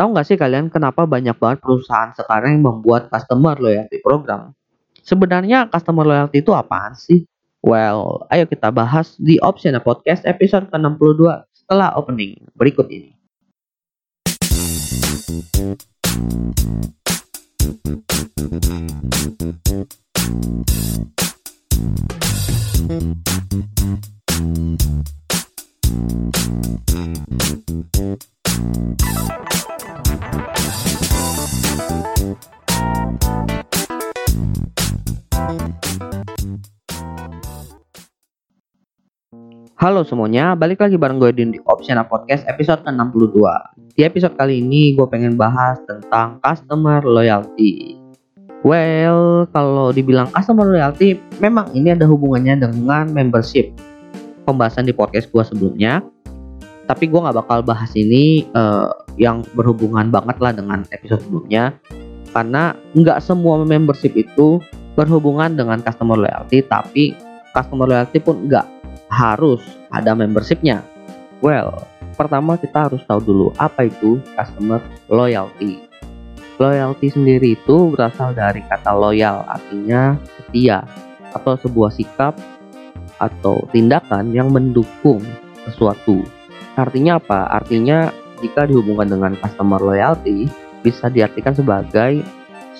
Tahu nggak sih kalian kenapa banyak banget perusahaan sekarang yang membuat customer loyalty program? Sebenarnya customer loyalty itu apaan sih? Well, ayo kita bahas di Option Podcast episode ke-62 setelah opening berikut ini. Halo semuanya, balik lagi bareng gue di Opsiana Podcast episode ke-62. Di episode kali ini gue pengen bahas tentang customer loyalty. Well, kalau dibilang customer loyalty, memang ini ada hubungannya dengan membership. Pembahasan di podcast gue sebelumnya Tapi gue gak bakal bahas ini uh, yang berhubungan banget lah dengan episode sebelumnya. Karena nggak semua membership itu berhubungan dengan customer loyalty Tapi customer loyalty pun nggak harus ada membershipnya. Well, pertama kita harus tahu dulu apa itu customer loyalty. Loyalty sendiri itu berasal dari kata loyal, artinya setia atau sebuah sikap atau tindakan yang mendukung sesuatu. Artinya apa? Artinya jika dihubungkan dengan customer loyalty bisa diartikan sebagai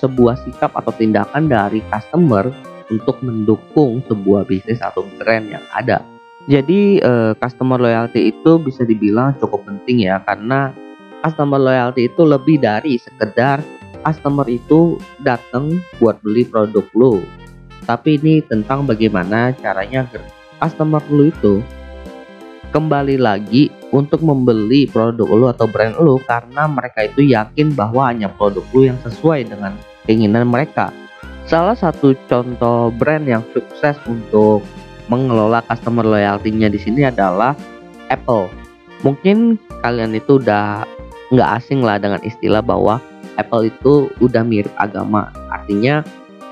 sebuah sikap atau tindakan dari customer untuk mendukung sebuah bisnis atau brand yang ada. Jadi uh, customer loyalty itu bisa dibilang cukup penting ya karena customer loyalty itu lebih dari sekedar customer itu datang buat beli produk lo. Tapi ini tentang bagaimana caranya customer lo itu kembali lagi untuk membeli produk lo atau brand lo karena mereka itu yakin bahwa hanya produk lo yang sesuai dengan keinginan mereka. Salah satu contoh brand yang sukses untuk mengelola customer loyalty-nya di sini adalah Apple. Mungkin kalian itu udah nggak asing lah dengan istilah bahwa Apple itu udah mirip agama. Artinya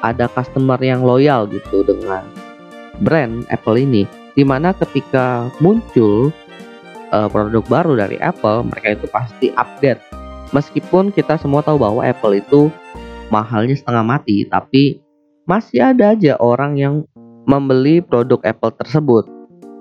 ada customer yang loyal gitu dengan brand Apple ini. Di mana ketika muncul uh, produk baru dari Apple, mereka itu pasti update. Meskipun kita semua tahu bahwa Apple itu mahalnya setengah mati, tapi masih ada aja orang yang membeli produk Apple tersebut.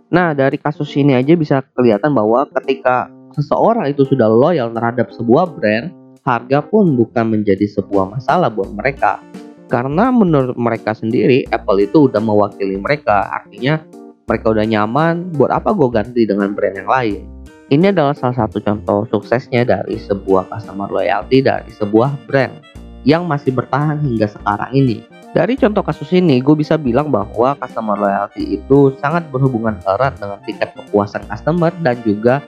Nah, dari kasus ini aja bisa kelihatan bahwa ketika seseorang itu sudah loyal terhadap sebuah brand, harga pun bukan menjadi sebuah masalah buat mereka. Karena menurut mereka sendiri, Apple itu udah mewakili mereka. Artinya mereka udah nyaman, buat apa gue ganti dengan brand yang lain. Ini adalah salah satu contoh suksesnya dari sebuah customer loyalty dari sebuah brand yang masih bertahan hingga sekarang ini. Dari contoh kasus ini, gue bisa bilang bahwa customer loyalty itu sangat berhubungan erat dengan tingkat kepuasan customer dan juga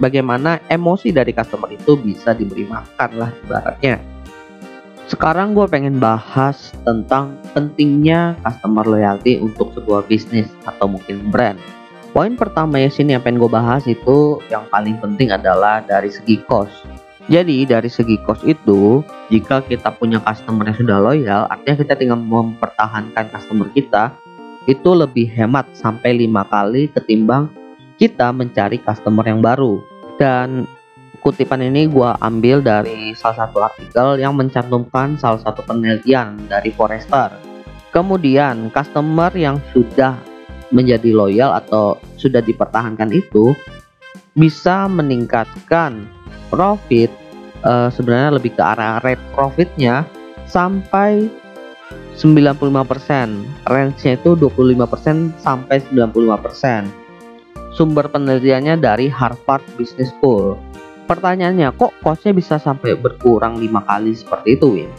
bagaimana emosi dari customer itu bisa diberi makan lah ibaratnya. Sekarang gue pengen bahas tentang pentingnya customer loyalty untuk sebuah bisnis atau mungkin brand. Poin pertama ya sini yang pengen gue bahas itu yang paling penting adalah dari segi cost. Jadi dari segi cost itu, jika kita punya customer yang sudah loyal, artinya kita tinggal mempertahankan customer kita, itu lebih hemat sampai lima kali ketimbang kita mencari customer yang baru. Dan kutipan ini gue ambil dari salah satu artikel yang mencantumkan salah satu penelitian dari Forrester. Kemudian customer yang sudah menjadi loyal atau sudah dipertahankan itu bisa meningkatkan profit uh, sebenarnya lebih ke arah rate profitnya sampai 95% range-nya itu 25% sampai 95% sumber penelitiannya dari Harvard Business School. Pertanyaannya kok costnya bisa sampai berkurang lima kali seperti itu Win?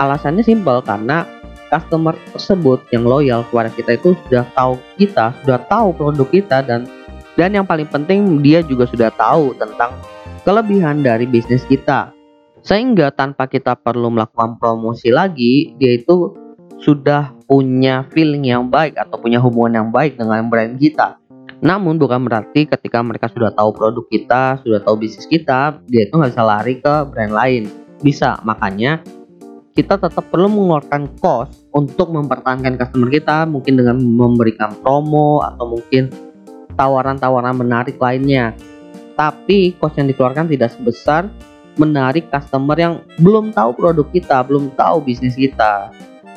Alasannya simpel karena customer tersebut yang loyal kepada kita itu sudah tahu kita sudah tahu produk kita dan dan yang paling penting dia juga sudah tahu tentang kelebihan dari bisnis kita. Sehingga tanpa kita perlu melakukan promosi lagi, dia itu sudah punya feeling yang baik atau punya hubungan yang baik dengan brand kita. Namun bukan berarti ketika mereka sudah tahu produk kita, sudah tahu bisnis kita, dia itu nggak bisa lari ke brand lain. Bisa, makanya kita tetap perlu mengeluarkan cost untuk mempertahankan customer kita, mungkin dengan memberikan promo atau mungkin tawaran-tawaran menarik lainnya tapi cost yang dikeluarkan tidak sebesar menarik customer yang belum tahu produk kita, belum tahu bisnis kita.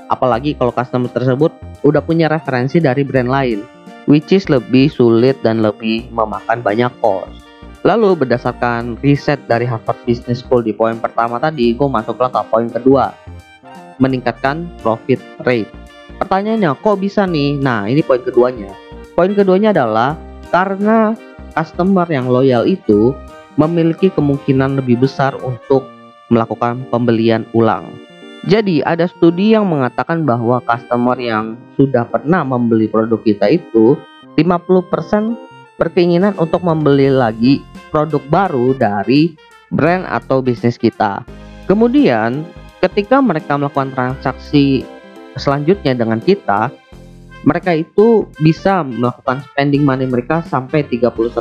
Apalagi kalau customer tersebut udah punya referensi dari brand lain, which is lebih sulit dan lebih memakan banyak cost. Lalu berdasarkan riset dari Harvard Business School di poin pertama tadi, gue masuklah ke poin kedua, meningkatkan profit rate. Pertanyaannya, kok bisa nih? Nah, ini poin keduanya. Poin keduanya adalah karena customer yang loyal itu memiliki kemungkinan lebih besar untuk melakukan pembelian ulang. Jadi ada studi yang mengatakan bahwa customer yang sudah pernah membeli produk kita itu 50% berkeinginan untuk membeli lagi produk baru dari brand atau bisnis kita. Kemudian ketika mereka melakukan transaksi selanjutnya dengan kita, mereka itu bisa melakukan spending money mereka sampai 31%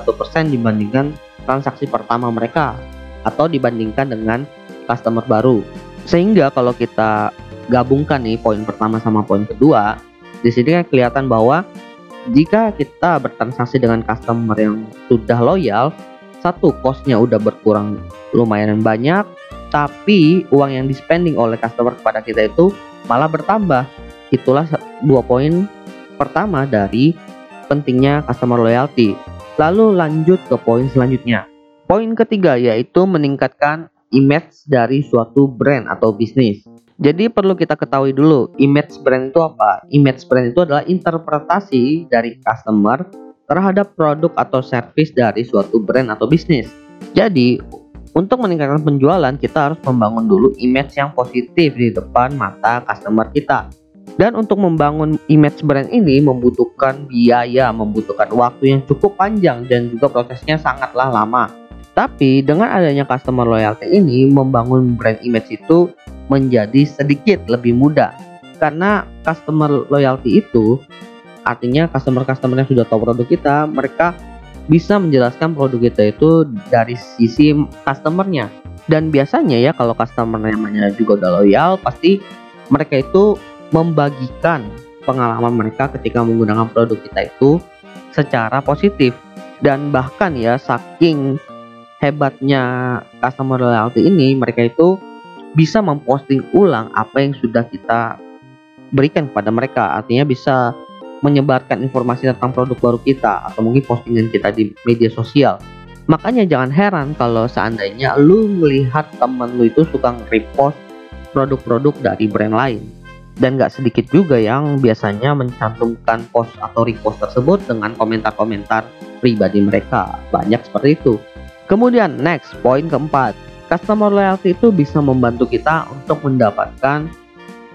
dibandingkan transaksi pertama mereka atau dibandingkan dengan customer baru. Sehingga kalau kita gabungkan nih poin pertama sama poin kedua, di sini kan kelihatan bahwa jika kita bertransaksi dengan customer yang sudah loyal, satu costnya udah berkurang lumayan banyak, tapi uang yang dispending oleh customer kepada kita itu malah bertambah. Itulah dua poin pertama dari pentingnya customer loyalty. Lalu lanjut ke poin selanjutnya. Poin ketiga yaitu meningkatkan image dari suatu brand atau bisnis. Jadi perlu kita ketahui dulu, image brand itu apa? Image brand itu adalah interpretasi dari customer terhadap produk atau service dari suatu brand atau bisnis. Jadi, untuk meningkatkan penjualan, kita harus membangun dulu image yang positif di depan mata customer kita. Dan untuk membangun image brand ini membutuhkan biaya, membutuhkan waktu yang cukup panjang dan juga prosesnya sangatlah lama. Tapi dengan adanya customer loyalty ini membangun brand image itu menjadi sedikit lebih mudah. Karena customer loyalty itu artinya customer-customer yang sudah tahu produk kita, mereka bisa menjelaskan produk kita itu dari sisi customernya. Dan biasanya ya kalau customer namanya juga udah loyal, pasti mereka itu membagikan pengalaman mereka ketika menggunakan produk kita itu secara positif. Dan bahkan ya saking hebatnya customer loyalty ini mereka itu bisa memposting ulang apa yang sudah kita berikan kepada mereka. Artinya bisa menyebarkan informasi tentang produk baru kita atau mungkin postingan kita di media sosial. Makanya jangan heran kalau seandainya lu melihat temen lu itu suka repost produk-produk dari brand lain dan gak sedikit juga yang biasanya mencantumkan post atau repost tersebut dengan komentar-komentar pribadi mereka. Banyak seperti itu. Kemudian next, poin keempat. Customer loyalty itu bisa membantu kita untuk mendapatkan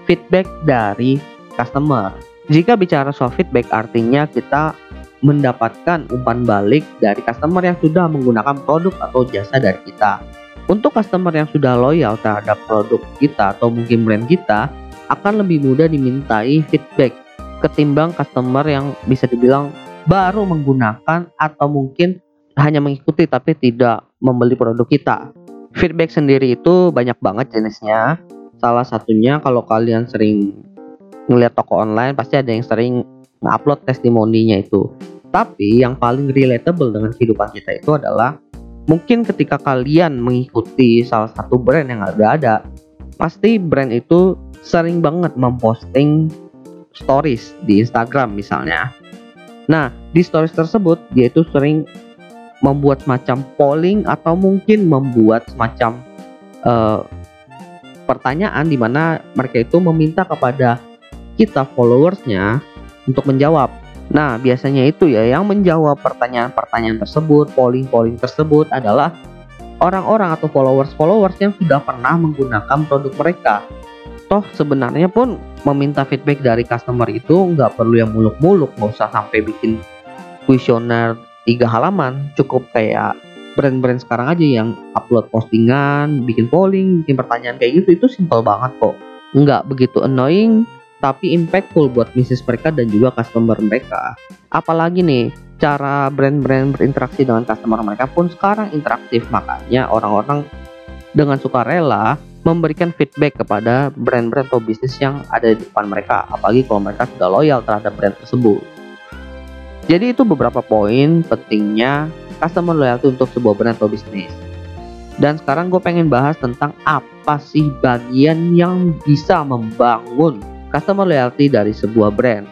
feedback dari customer. Jika bicara soal feedback artinya kita mendapatkan umpan balik dari customer yang sudah menggunakan produk atau jasa dari kita. Untuk customer yang sudah loyal terhadap produk kita atau mungkin brand kita, akan lebih mudah dimintai feedback ketimbang customer yang bisa dibilang baru menggunakan atau mungkin hanya mengikuti tapi tidak membeli produk kita. Feedback sendiri itu banyak banget jenisnya. Salah satunya kalau kalian sering ngeliat toko online pasti ada yang sering ngupload testimoninya itu. Tapi yang paling relatable dengan kehidupan kita itu adalah mungkin ketika kalian mengikuti salah satu brand yang ada ada, pasti brand itu sering banget memposting stories di Instagram misalnya. Nah, di stories tersebut dia itu sering membuat semacam polling atau mungkin membuat semacam uh, pertanyaan di mana mereka itu meminta kepada kita followersnya untuk menjawab. Nah, biasanya itu ya yang menjawab pertanyaan-pertanyaan tersebut, polling-polling tersebut adalah orang-orang atau followers-followers yang sudah pernah menggunakan produk mereka. Toh sebenarnya pun meminta feedback dari customer itu nggak perlu yang muluk-muluk nggak usah sampai bikin kuesioner tiga halaman. Cukup kayak brand-brand sekarang aja yang upload postingan bikin polling bikin pertanyaan kayak gitu. Itu simple banget kok. Nggak begitu annoying tapi impactful buat bisnis mereka dan juga customer mereka. Apalagi nih cara brand-brand berinteraksi dengan customer mereka pun sekarang interaktif makanya orang-orang dengan sukarela memberikan feedback kepada brand-brand atau bisnis yang ada di depan mereka, apalagi kalau mereka sudah loyal terhadap brand tersebut. Jadi itu beberapa poin pentingnya customer loyalty untuk sebuah brand atau bisnis. Dan sekarang gue pengen bahas tentang apa sih bagian yang bisa membangun customer loyalty dari sebuah brand.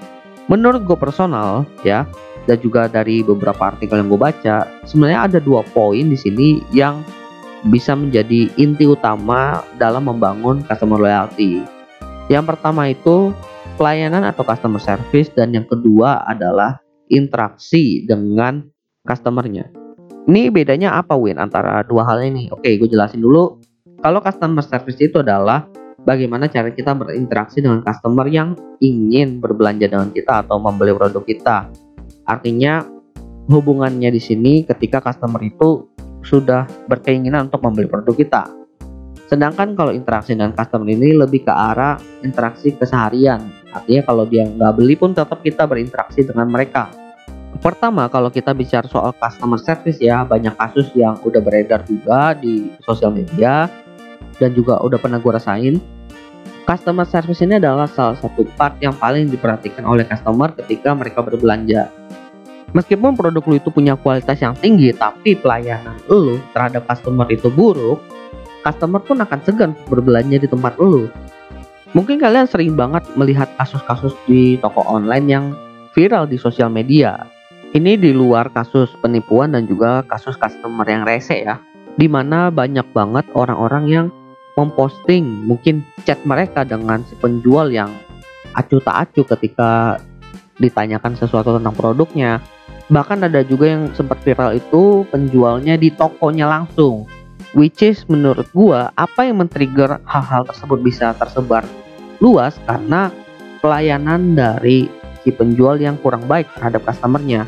Menurut gue personal ya, dan juga dari beberapa artikel yang gue baca, sebenarnya ada dua poin di sini yang bisa menjadi inti utama dalam membangun customer loyalty. Yang pertama itu pelayanan atau customer service dan yang kedua adalah interaksi dengan customernya. Ini bedanya apa Win antara dua hal ini? Oke, gue jelasin dulu. Kalau customer service itu adalah bagaimana cara kita berinteraksi dengan customer yang ingin berbelanja dengan kita atau membeli produk kita. Artinya hubungannya di sini ketika customer itu sudah berkeinginan untuk membeli produk kita. Sedangkan kalau interaksi dengan customer ini lebih ke arah interaksi keseharian. Artinya kalau dia nggak beli pun tetap kita berinteraksi dengan mereka. Pertama, kalau kita bicara soal customer service ya, banyak kasus yang udah beredar juga di sosial media dan juga udah pernah gue rasain. Customer service ini adalah salah satu part yang paling diperhatikan oleh customer ketika mereka berbelanja. Meskipun produk lu itu punya kualitas yang tinggi, tapi pelayanan lu terhadap customer itu buruk, customer pun akan segan berbelanja di tempat lu. Mungkin kalian sering banget melihat kasus-kasus di toko online yang viral di sosial media ini di luar kasus penipuan dan juga kasus customer yang rese ya. Di mana banyak banget orang-orang yang memposting mungkin chat mereka dengan si penjual yang acuh tak acuh ketika ditanyakan sesuatu tentang produknya. Bahkan ada juga yang sempat viral itu penjualnya di tokonya langsung. Which is menurut gua apa yang men-trigger hal-hal tersebut bisa tersebar luas karena pelayanan dari si penjual yang kurang baik terhadap customernya.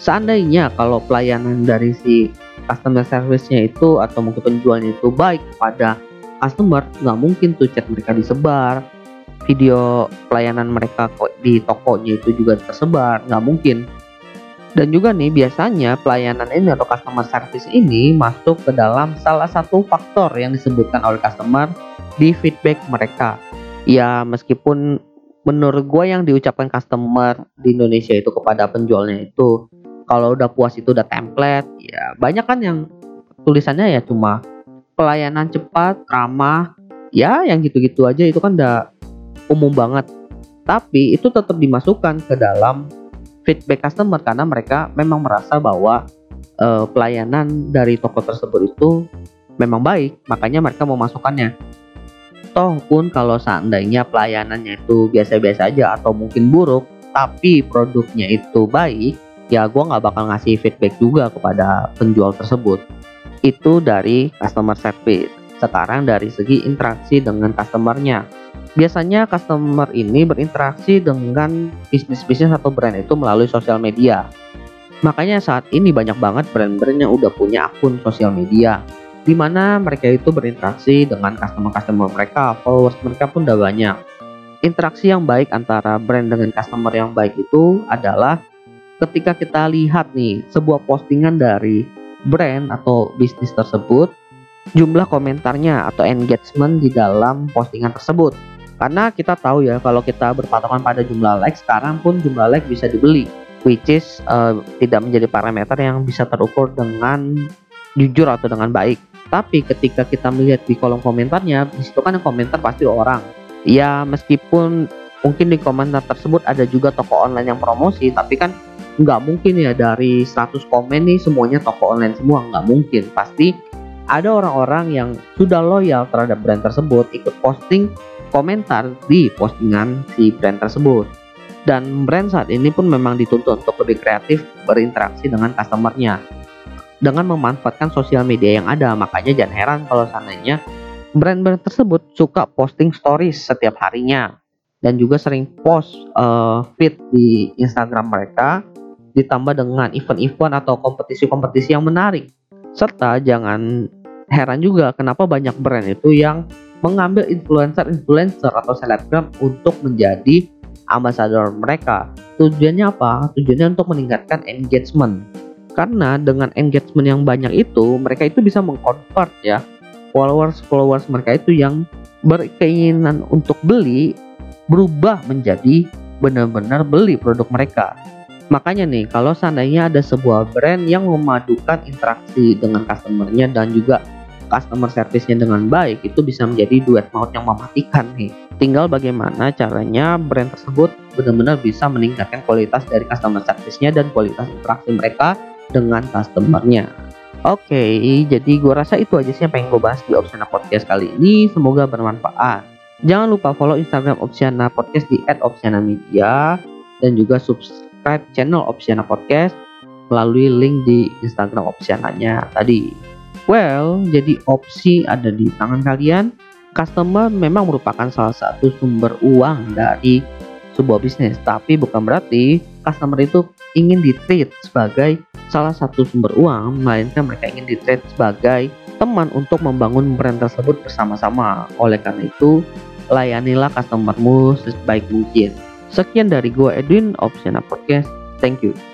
Seandainya kalau pelayanan dari si customer service-nya itu atau mungkin penjualnya itu baik pada customer nggak mungkin tuh chat mereka disebar. Video pelayanan mereka kok di tokonya itu juga tersebar nggak mungkin dan juga nih biasanya pelayanan ini atau customer service ini masuk ke dalam salah satu faktor yang disebutkan oleh customer di feedback mereka. Ya meskipun menurut gue yang diucapkan customer di Indonesia itu kepada penjualnya itu kalau udah puas itu udah template ya banyak kan yang tulisannya ya cuma pelayanan cepat ramah ya yang gitu-gitu aja itu kan udah umum banget. Tapi itu tetap dimasukkan ke dalam feedback customer karena mereka memang merasa bahwa uh, pelayanan dari toko tersebut itu memang baik makanya mereka mau masukkannya toh pun kalau seandainya pelayanannya itu biasa-biasa aja atau mungkin buruk tapi produknya itu baik ya gue nggak bakal ngasih feedback juga kepada penjual tersebut. Itu dari customer service. Sekarang dari segi interaksi dengan customernya. Biasanya customer ini berinteraksi dengan bisnis-bisnis atau brand itu melalui sosial media. Makanya saat ini banyak banget brand-brand yang udah punya akun sosial media di mana mereka itu berinteraksi dengan customer-customer mereka, followers mereka pun udah banyak. Interaksi yang baik antara brand dengan customer yang baik itu adalah ketika kita lihat nih sebuah postingan dari brand atau bisnis tersebut, jumlah komentarnya atau engagement di dalam postingan tersebut. Karena kita tahu ya kalau kita berpatokan pada jumlah like sekarang pun jumlah like bisa dibeli, which is uh, tidak menjadi parameter yang bisa terukur dengan jujur atau dengan baik. Tapi ketika kita melihat di kolom komentarnya, di situ kan yang komentar pasti orang. Ya meskipun mungkin di komentar tersebut ada juga toko online yang promosi, tapi kan nggak mungkin ya dari 100 komen nih semuanya toko online semua nggak mungkin pasti ada orang-orang yang sudah loyal terhadap brand tersebut ikut posting komentar di postingan si brand tersebut. Dan brand saat ini pun memang dituntut untuk lebih kreatif berinteraksi dengan customernya. Dengan memanfaatkan sosial media yang ada makanya jangan heran kalau seandainya brand-brand tersebut suka posting stories setiap harinya. Dan juga sering post uh, feed di Instagram mereka ditambah dengan event-event atau kompetisi-kompetisi yang menarik. Serta jangan heran juga kenapa banyak brand itu yang mengambil influencer-influencer atau selebgram untuk menjadi ambasador mereka. Tujuannya apa? Tujuannya untuk meningkatkan engagement. Karena dengan engagement yang banyak itu, mereka itu bisa mengkonvert ya followers-followers mereka itu yang berkeinginan untuk beli berubah menjadi benar-benar beli produk mereka. Makanya nih, kalau seandainya ada sebuah brand yang memadukan interaksi dengan customernya dan juga customer service-nya dengan baik itu bisa menjadi duet maut yang mematikan nih. Tinggal bagaimana caranya brand tersebut benar-benar bisa meningkatkan kualitas dari customer service-nya dan kualitas interaksi mereka dengan customer-nya. Oke, jadi gue rasa itu aja sih yang pengen gue bahas di Opsiana Podcast kali ini. Semoga bermanfaat. Jangan lupa follow Instagram Opsiana Podcast di @opsiana_media dan juga subscribe channel Opsiana Podcast melalui link di Instagram Opsiananya tadi. Well, jadi opsi ada di tangan kalian. Customer memang merupakan salah satu sumber uang dari sebuah bisnis, tapi bukan berarti customer itu ingin ditreat sebagai salah satu sumber uang, melainkan mereka ingin ditreat sebagai teman untuk membangun brand tersebut bersama-sama. Oleh karena itu, layanilah customermu sebaik mungkin. Sekian dari gue Edwin, Opsiana Podcast. Thank you.